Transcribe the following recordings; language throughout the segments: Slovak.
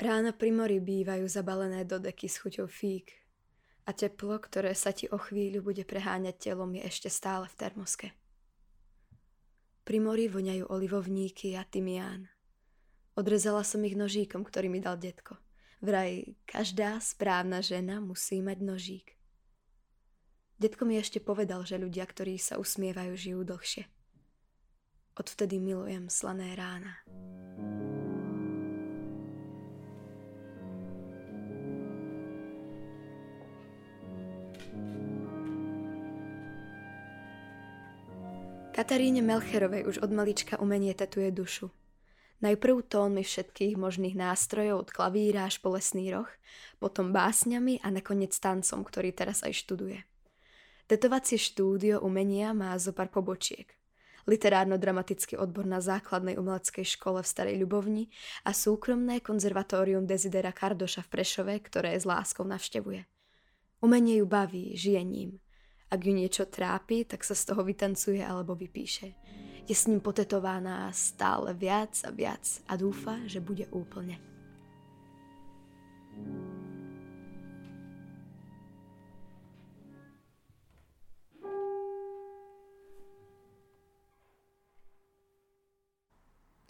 Rána pri mori bývajú zabalené do deky s chuťou fík a teplo, ktoré sa ti o chvíľu bude preháňať telom, je ešte stále v termoske. Pri mori voňajú olivovníky a tymián. Odrezala som ich nožíkom, ktorý mi dal detko. Vraj, každá správna žena musí mať nožík. Detko mi ešte povedal, že ľudia, ktorí sa usmievajú, žijú dlhšie. Odvtedy milujem slané rána. Kataríne Melcherovej už od malička umenie tetuje dušu. Najprv tónmi všetkých možných nástrojov od klavíra až po lesný roh, potom básňami a nakoniec tancom, ktorý teraz aj študuje. Tetovacie štúdio umenia má zo pár pobočiek. Literárno-dramatický odbor na základnej umeleckej škole v Starej Ľubovni a súkromné konzervatórium Desidera Kardoša v Prešove, ktoré s láskou navštevuje. Umenie ju baví, žije ním – ak ju niečo trápi, tak sa z toho vytancuje alebo vypíše. Je s ním potetovaná stále viac a viac a dúfa, že bude úplne.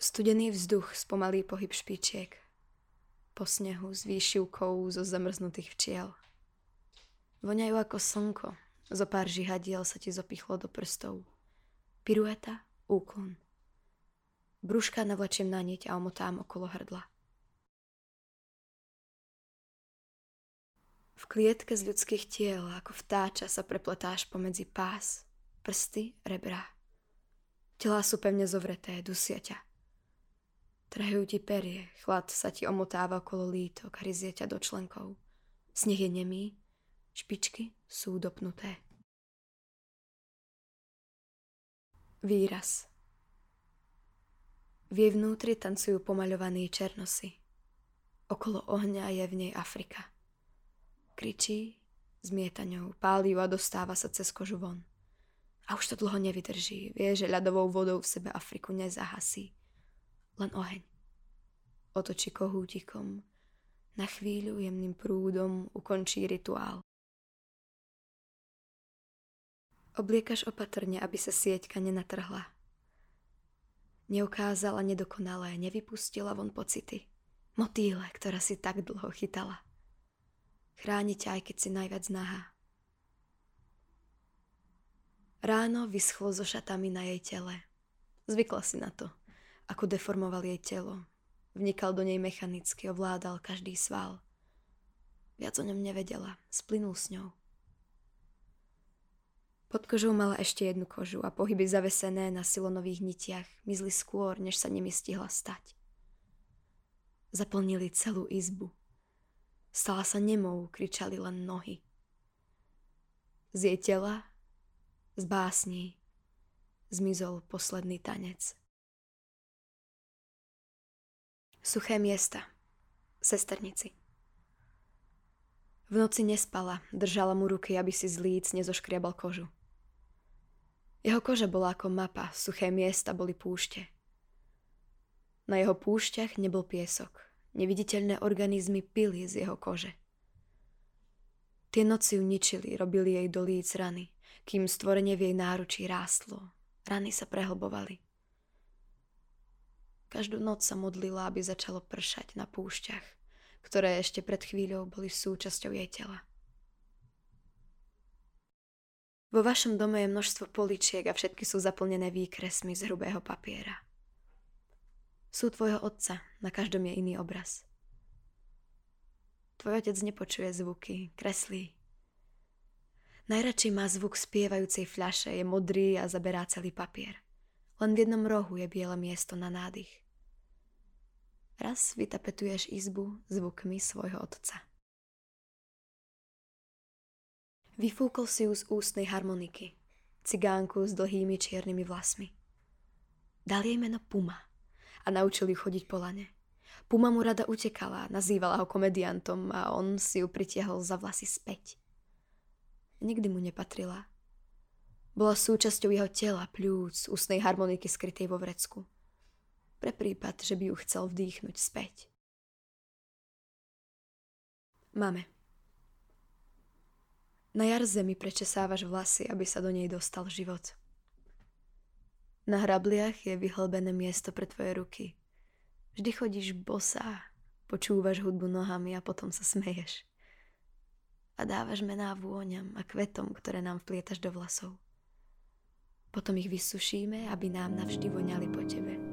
Studený vzduch spomalí pohyb špičiek. Po snehu s výšivkou zo zamrznutých včiel. Voňajú ako slnko, zo pár žihadiel sa ti zopichlo do prstov. Pirueta, úklon. Brúška navlečiem na niť a omotám okolo hrdla. V klietke z ľudských tiel, ako vtáča, sa prepletáš pomedzi pás, prsty, rebra. Telá sú pevne zovreté, dusia ťa. Trhajú ti perie, chlad sa ti omotáva okolo lítok, hryzie ťa do členkov. Sneh je nemý, Špičky sú dopnuté. Výraz V jej vnútri tancujú pomaľovaní černosy. Okolo ohňa je v nej Afrika. Kričí, zmieta ňou, pálí a dostáva sa cez kožu von. A už to dlho nevydrží. Vie, že ľadovou vodou v sebe Afriku nezahasí. Len oheň. Otočí kohútikom. Na chvíľu jemným prúdom ukončí rituál. Obliekaš opatrne, aby sa sieťka nenatrhla. Neukázala nedokonalé, nevypustila von pocity. Motýle, ktorá si tak dlho chytala. Chráni ťa, aj keď si najviac nahá. Ráno vyschlo so šatami na jej tele. Zvykla si na to, ako deformoval jej telo. Vnikal do nej mechanicky, ovládal každý sval. Viac o ňom nevedela, splynul s ňou. Pod kožou mala ešte jednu kožu a pohyby zavesené na silonových nitiach mizli skôr, než sa nimi stihla stať. Zaplnili celú izbu. Stala sa nemou, kričali len nohy. Z jej tela, z básní, zmizol posledný tanec. Suché miesta. Sesternici. V noci nespala, držala mu ruky, aby si z líc nezoškriabal kožu. Jeho koža bola ako mapa, suché miesta boli púšte. Na jeho púšťach nebol piesok. Neviditeľné organizmy pili z jeho kože. Tie noci ju ničili, robili jej do líc rany, kým stvorenie v jej náručí rástlo. Rany sa prehlbovali. Každú noc sa modlila, aby začalo pršať na púšťach, ktoré ešte pred chvíľou boli súčasťou jej tela. Vo vašom dome je množstvo poličiek a všetky sú zaplnené výkresmi z hrubého papiera. Sú tvojho otca, na každom je iný obraz. Tvoj otec nepočuje zvuky, kreslí. Najradšej má zvuk spievajúcej fľaše, je modrý a zaberá celý papier. Len v jednom rohu je biele miesto na nádych. Raz vytapetuješ izbu zvukmi svojho otca. Vyfúkol si ju z ústnej harmoniky, cigánku s dlhými čiernymi vlasmi. Dal jej meno Puma a naučil ju chodiť po lane. Puma mu rada utekala, nazývala ho komediantom a on si ju pritiahol za vlasy späť. Nikdy mu nepatrila. Bola súčasťou jeho tela, pľúc, ústnej harmoniky skrytej vo vrecku. Pre prípad, že by ju chcel vdýchnuť späť. Máme. Na jar zemi prečesávaš vlasy, aby sa do nej dostal život. Na hrabliach je vyhlbené miesto pre tvoje ruky. Vždy chodíš bosá, počúvaš hudbu nohami a potom sa smeješ. A dávaš mená vôňam a kvetom, ktoré nám vplietaš do vlasov. Potom ich vysušíme, aby nám navždy voňali po tebe.